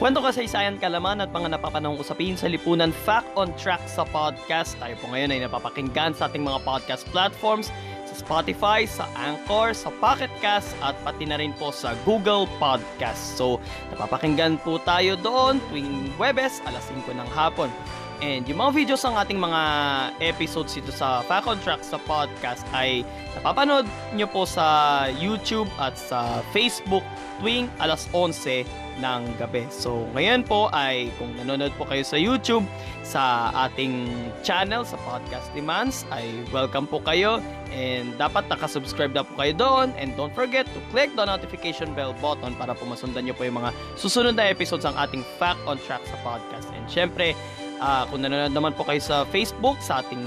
Kwento kasaysayan kalaman at mga napapanahong usapin sa lipunan Fact on Track sa podcast. Tayo po ngayon ay napapakinggan sa ating mga podcast platforms sa Spotify, sa Anchor, sa Pocket Cast at pati na rin po sa Google Podcast. So, napapakinggan po tayo doon tuwing Webes, alas 5 ng hapon. And yung mga videos ng ating mga episodes dito sa Fact on Track sa podcast ay napapanood nyo po sa YouTube at sa Facebook tuwing alas 11 ng gabi. So, ngayon po ay kung nanonood po kayo sa YouTube, sa ating channel, sa Podcast Demands, ay welcome po kayo and dapat nakasubscribe na po kayo doon and don't forget to click the notification bell button para po masundan nyo po yung mga susunod na episodes ng ating Fact on Track sa podcast. And syempre, uh, kung nanonood naman po kayo sa Facebook, sa ating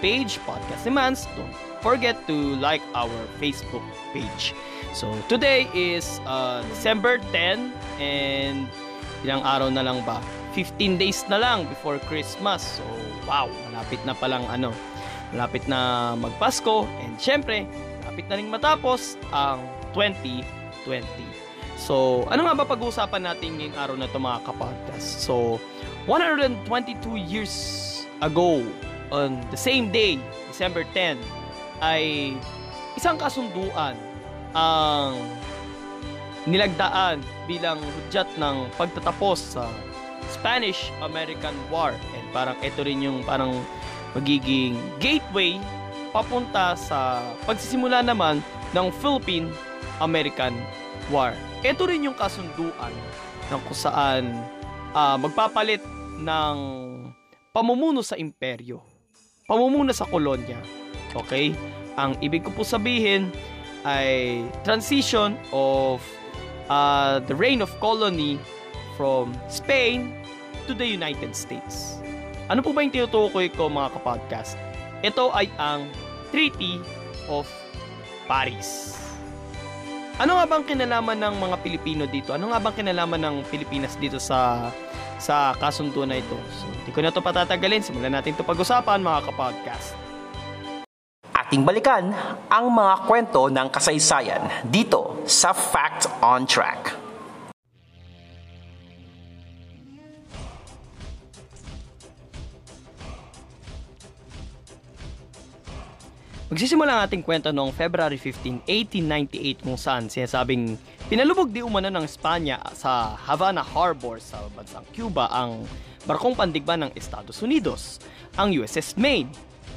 page, Podcast Demands, don't forget to like our Facebook page. So, today is uh, December 10 and ilang araw na lang ba? 15 days na lang before Christmas. So, wow, malapit na palang ano, malapit na magpasko and syempre, malapit na rin matapos ang 2020. So, ano nga ba pag-uusapan natin ngayong araw na ito mga kapodcast? So, 122 years ago, on the same day, December 10, ay isang kasunduan ang nilagdaan bilang hudyat ng pagtatapos sa Spanish-American War. And parang ito rin yung parang magiging gateway papunta sa pagsisimula naman ng Philippine-American War. Ito rin yung kasunduan ng kung saan uh, magpapalit ng pamumuno sa imperyo. Pamumuno sa kolonya. Okay? Ang ibig ko po sabihin, ay transition of uh, the reign of colony from Spain to the United States. Ano po ba yung tinutukoy ko mga kapodcast? Ito ay ang Treaty of Paris. Ano nga bang kinalaman ng mga Pilipino dito? Ano nga bang kinalaman ng Pilipinas dito sa sa kasundo na ito? So, hindi ko na ito patatagalin. Simulan natin ito pag-usapan mga kapodcast ating balikan ang mga kwento ng kasaysayan dito sa Fact on Track. Magsisimula ang ating kwento noong February 15, 1898 kung saan sinasabing pinalubog di umano ng Espanya sa Havana Harbor sa bansang Cuba ang barkong pandigma ng Estados Unidos, ang USS Maine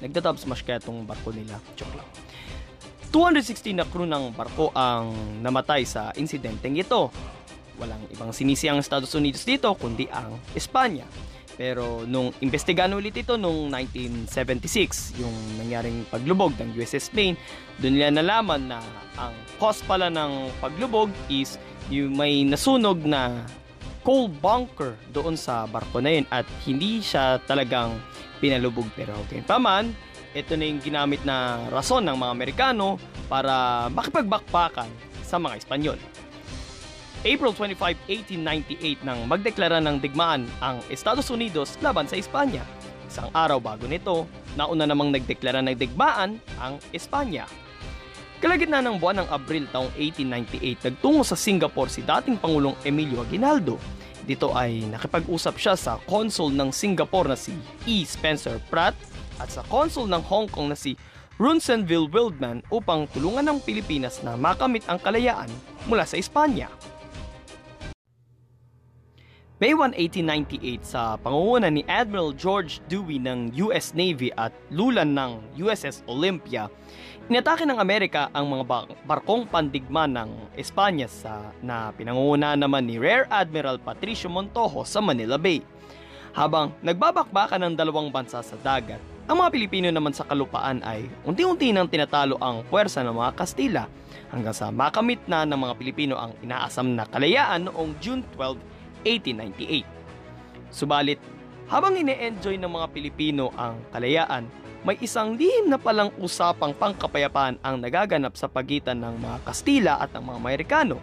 Nagda-dub smash kaya itong barko nila. Joke lang. 216 na crew ng barko ang namatay sa insidenteng ito. Walang ibang sinisi ang Estados Unidos dito kundi ang Espanya. Pero nung investigahan ulit ito nung 1976, yung nangyaring paglubog ng USS Maine, doon nila nalaman na ang cause pala ng paglubog is yung may nasunog na coal bunker doon sa barko na yun at hindi siya talagang pinalubog. Pero okay pa man, ito na yung ginamit na rason ng mga Amerikano para makipagbakbakan sa mga Espanyol. April 25, 1898 nang magdeklara ng digmaan ang Estados Unidos laban sa Espanya. Isang araw bago nito, nauna namang nagdeklara ng digmaan ang Espanya. Kalagitnaan ng buwan ng Abril taong 1898, nagtungo sa Singapore si dating Pangulong Emilio Aguinaldo dito ay nakipag-usap siya sa consul ng Singapore na si E. Spencer Pratt at sa consul ng Hong Kong na si Runsonville Wildman upang tulungan ng Pilipinas na makamit ang kalayaan mula sa Espanya. May 1, 1898 sa pangunguna ni Admiral George Dewey ng US Navy at lulan ng USS Olympia, inatake ng Amerika ang mga barkong pandigma ng Espanya sa, na pinangunguna naman ni Rear Admiral Patricio Montojo sa Manila Bay. Habang nagbabakbakan ng dalawang bansa sa dagat, Ang mga Pilipino naman sa kalupaan ay unti-unti nang tinatalo ang puwersa ng mga Kastila hanggang sa makamit na ng mga Pilipino ang inaasam na kalayaan noong June 12, 1898. Subalit, habang ine-enjoy ng mga Pilipino ang kalayaan, may isang lihim na palang usapang pangkapayapaan ang nagaganap sa pagitan ng mga Kastila at ng mga Amerikano.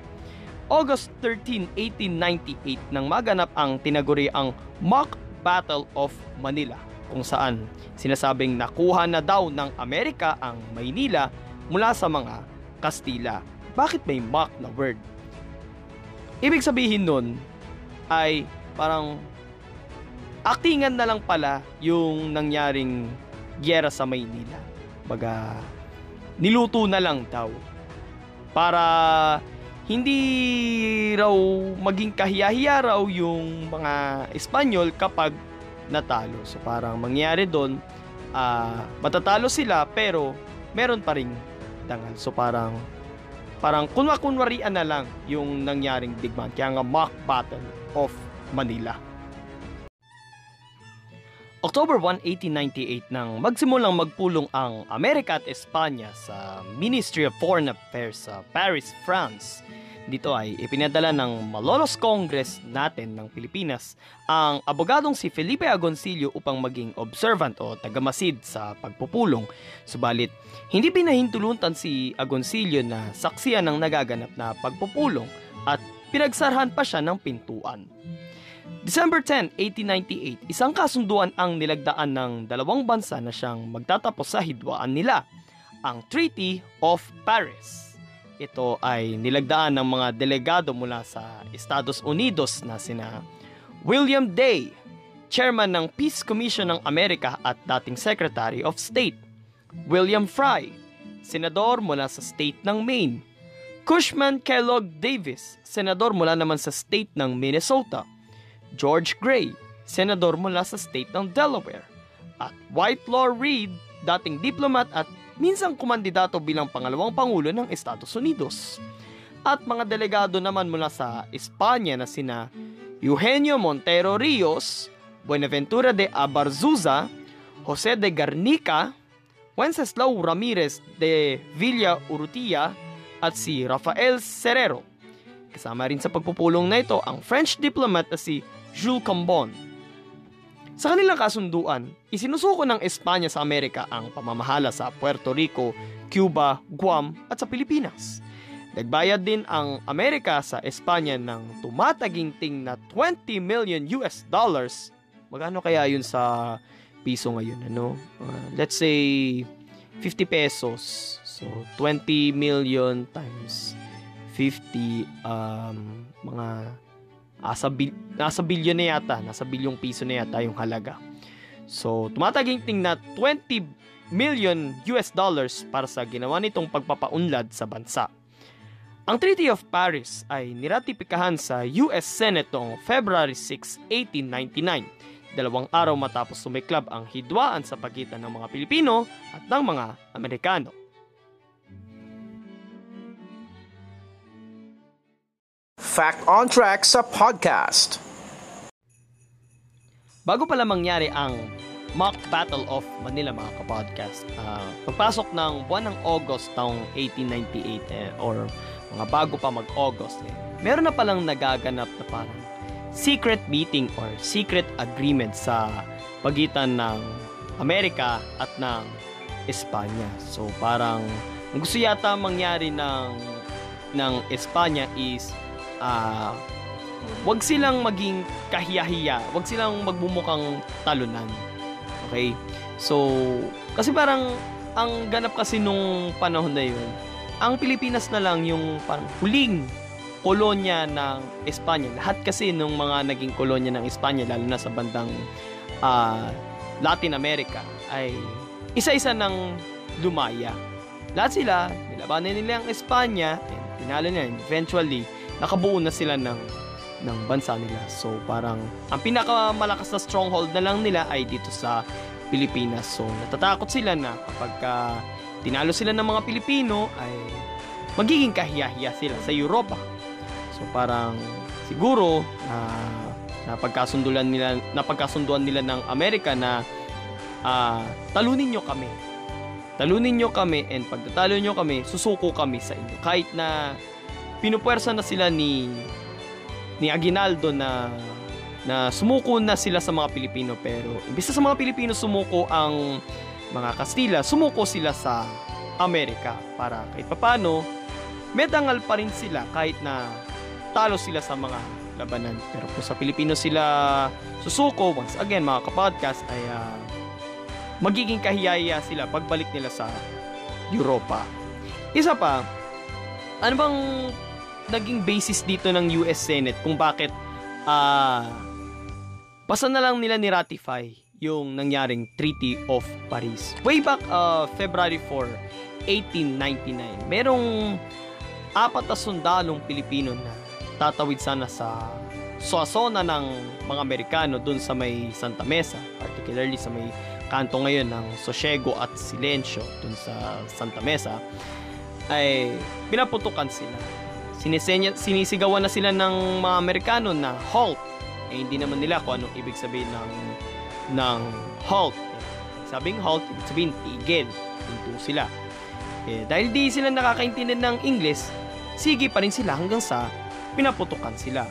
August 13, 1898 nang maganap ang tinaguri ang Mock Battle of Manila kung saan sinasabing nakuha na daw ng Amerika ang Maynila mula sa mga Kastila. Bakit may mock na word? Ibig sabihin nun ay parang actingan na lang pala yung nangyaring gyera sa Maynila. Baga, niluto na lang daw. Para hindi raw maging kahiyahiya raw yung mga Espanyol kapag natalo. So parang mangyari doon, uh, matatalo sila pero meron pa ring dangal. So parang parang kunwa-kunwarian na lang yung nangyaring digmaan. Kaya nga mock battle of Manila. October 1, 1898 nang magsimulang magpulong ang Amerika at Espanya sa Ministry of Foreign Affairs sa Paris, France dito ay ipinadala ng Malolos Congress natin ng Pilipinas ang abogadong si Felipe Agoncillo upang maging observant o tagamasid sa pagpupulong. Subalit, hindi pinahintuluntan si Agoncillo na saksiyan ng nagaganap na pagpupulong at pinagsarhan pa siya ng pintuan. December 10, 1898, isang kasunduan ang nilagdaan ng dalawang bansa na siyang magtatapos sa hidwaan nila, ang Treaty of Paris. Ito ay nilagdaan ng mga delegado mula sa Estados Unidos na sina William Day, chairman ng Peace Commission ng Amerika at dating Secretary of State. William Fry, senador mula sa state ng Maine. Cushman Kellogg Davis, senador mula naman sa state ng Minnesota. George Gray, senador mula sa state ng Delaware. At Whitelaw Reid, dating diplomat at minsang kumandidato bilang pangalawang pangulo ng Estados Unidos. At mga delegado naman mula sa Espanya na sina Eugenio Montero Rios, Buenaventura de Abarzuza, Jose de Garnica, Wenceslao Ramirez de Villa Urrutia at si Rafael Serrero. Kasama rin sa pagpupulong na ito ang French diplomat na si Jules Cambon sa kanilang kasunduan, isinusuko ng Espanya sa Amerika ang pamamahala sa Puerto Rico, Cuba, Guam at sa Pilipinas. Nagbayad din ang Amerika sa Espanya ng tumataginting na 20 million US dollars. Magano kaya yun sa piso ngayon? Ano? Uh, let's say 50 pesos. So 20 million times 50 um, mga Nasa, bil- nasa bilyon na yata, nasa bilyong piso na yata yung halaga. So, tumataginting na 20 million US dollars para sa ginawa nitong pagpapaunlad sa bansa. Ang Treaty of Paris ay niratipikahan sa US Senate noong February 6, 1899, dalawang araw matapos sumiklab ang hidwaan sa pagitan ng mga Pilipino at ng mga Amerikano. Fact on Track sa podcast. Bago pala mangyari ang Mock Battle of Manila mga kapodcast, uh, pagpasok ng buwan ng August taong 1898 eh, or mga bago pa mag-August, eh, meron na palang nagaganap na parang secret meeting or secret agreement sa pagitan ng Amerika at ng Espanya. So parang gusto yata mangyari ng ng Espanya is uh, wag silang maging kahiyahiya, wag silang magbumukang talunan. Okay? So, kasi parang ang ganap kasi nung panahon na yun, ang Pilipinas na lang yung parang huling kolonya ng Espanya. Lahat kasi nung mga naging kolonya ng Espanya, lalo na sa bandang uh, Latin America, ay isa-isa ng lumaya. Lahat sila, nilabanan nila ang Espanya, and pinalo niya. Eventually, nakabuo na sila ng ng bansa nila. So parang ang pinakamalakas na stronghold na lang nila ay dito sa Pilipinas. So natatakot sila na kapag uh, tinalo sila ng mga Pilipino ay magiging kahiyahiya sila sa Europa. So parang siguro na uh, napagkasunduan nila napagkasunduan nila ng Amerika na uh, talunin nyo kami. Talunin nyo kami and pag natalo nyo kami, susuko kami sa inyo. Kahit na pinupwersa na sila ni ni Aguinaldo na na sumuko na sila sa mga Pilipino pero imbis sa mga Pilipino sumuko ang mga Kastila, sumuko sila sa Amerika para kahit papano medangal pa rin sila kahit na talo sila sa mga labanan. Pero kung sa Pilipino sila susuko, once again mga kapodcast ay uh, magiging kahiyaya sila pagbalik nila sa Europa. Isa pa, ano bang naging basis dito ng US Senate kung bakit ah uh, basta na lang nila ni-ratify yung nangyaring Treaty of Paris. Way back uh, February 4, 1899, merong apat na sundalong Pilipino na tatawid sana sa suasona ng mga Amerikano dun sa may Santa Mesa, particularly sa may kanto ngayon ng Sosiego at Silensyo dun sa Santa Mesa ay pinaputukan sila. Sinisenya, sinisigawan na sila ng mga Amerikano na halt. Eh hindi naman nila kung anong ibig sabihin ng ng halt. Sabing halt, ibig sabihin tigil. Hinto sila. Eh, dahil di sila nakakaintindi ng English, sige pa rin sila hanggang sa pinaputukan sila.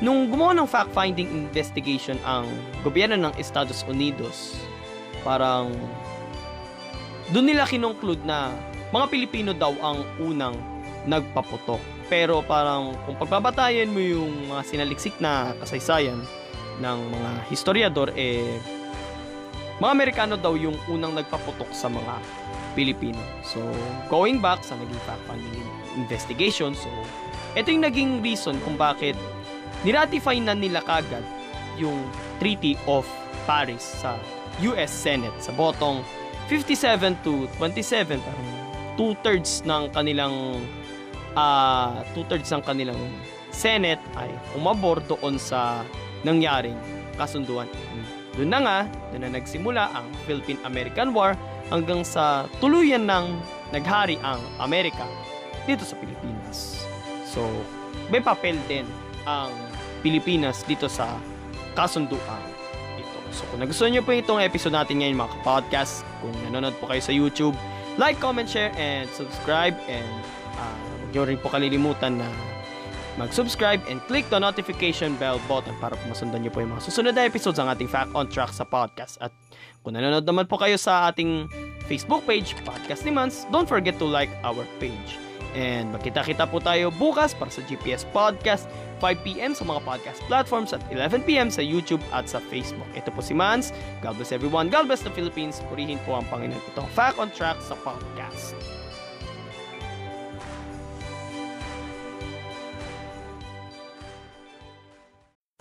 Nung gumawa ng fact-finding investigation ang gobyerno ng Estados Unidos parang doon nila kinongclude na mga Pilipino daw ang unang nagpaputok. Pero parang kung pagbabatayan mo yung mga sinaliksik na kasaysayan ng mga historiador, eh, mga Amerikano daw yung unang nagpaputok sa mga Pilipino. So, going back sa naging fact-finding investigation, so, ito yung naging reason kung bakit niratify na nila kagad yung Treaty of Paris sa US Senate sa botong 57 to 27 parang two-thirds ng kanilang uh, two-thirds ng kanilang Senate ay umabor doon sa nangyaring kasunduan. Doon na nga, doon na nagsimula ang Philippine-American War hanggang sa tuluyan ng naghari ang Amerika dito sa Pilipinas. So, may papel din ang Pilipinas dito sa kasunduan So kung nagustuhan nyo po itong episode natin ngayon mga podcast, kung nanonood po kayo sa YouTube, like, comment, share, and subscribe. And uh, huwag rin po kalilimutan na mag-subscribe and click the notification bell button para po masundan nyo po yung mga susunod na episodes ng ating Fact on Track sa podcast. At kung nanonood naman po kayo sa ating Facebook page, Podcast ni Mans, don't forget to like our page. And magkita-kita po tayo bukas para sa GPS Podcast 5pm sa mga podcast platforms at 11pm sa YouTube at sa Facebook. Ito po si Mans. God bless everyone. God bless the Philippines. Purihin po ang Panginoon. Ito Fact on Track sa podcast.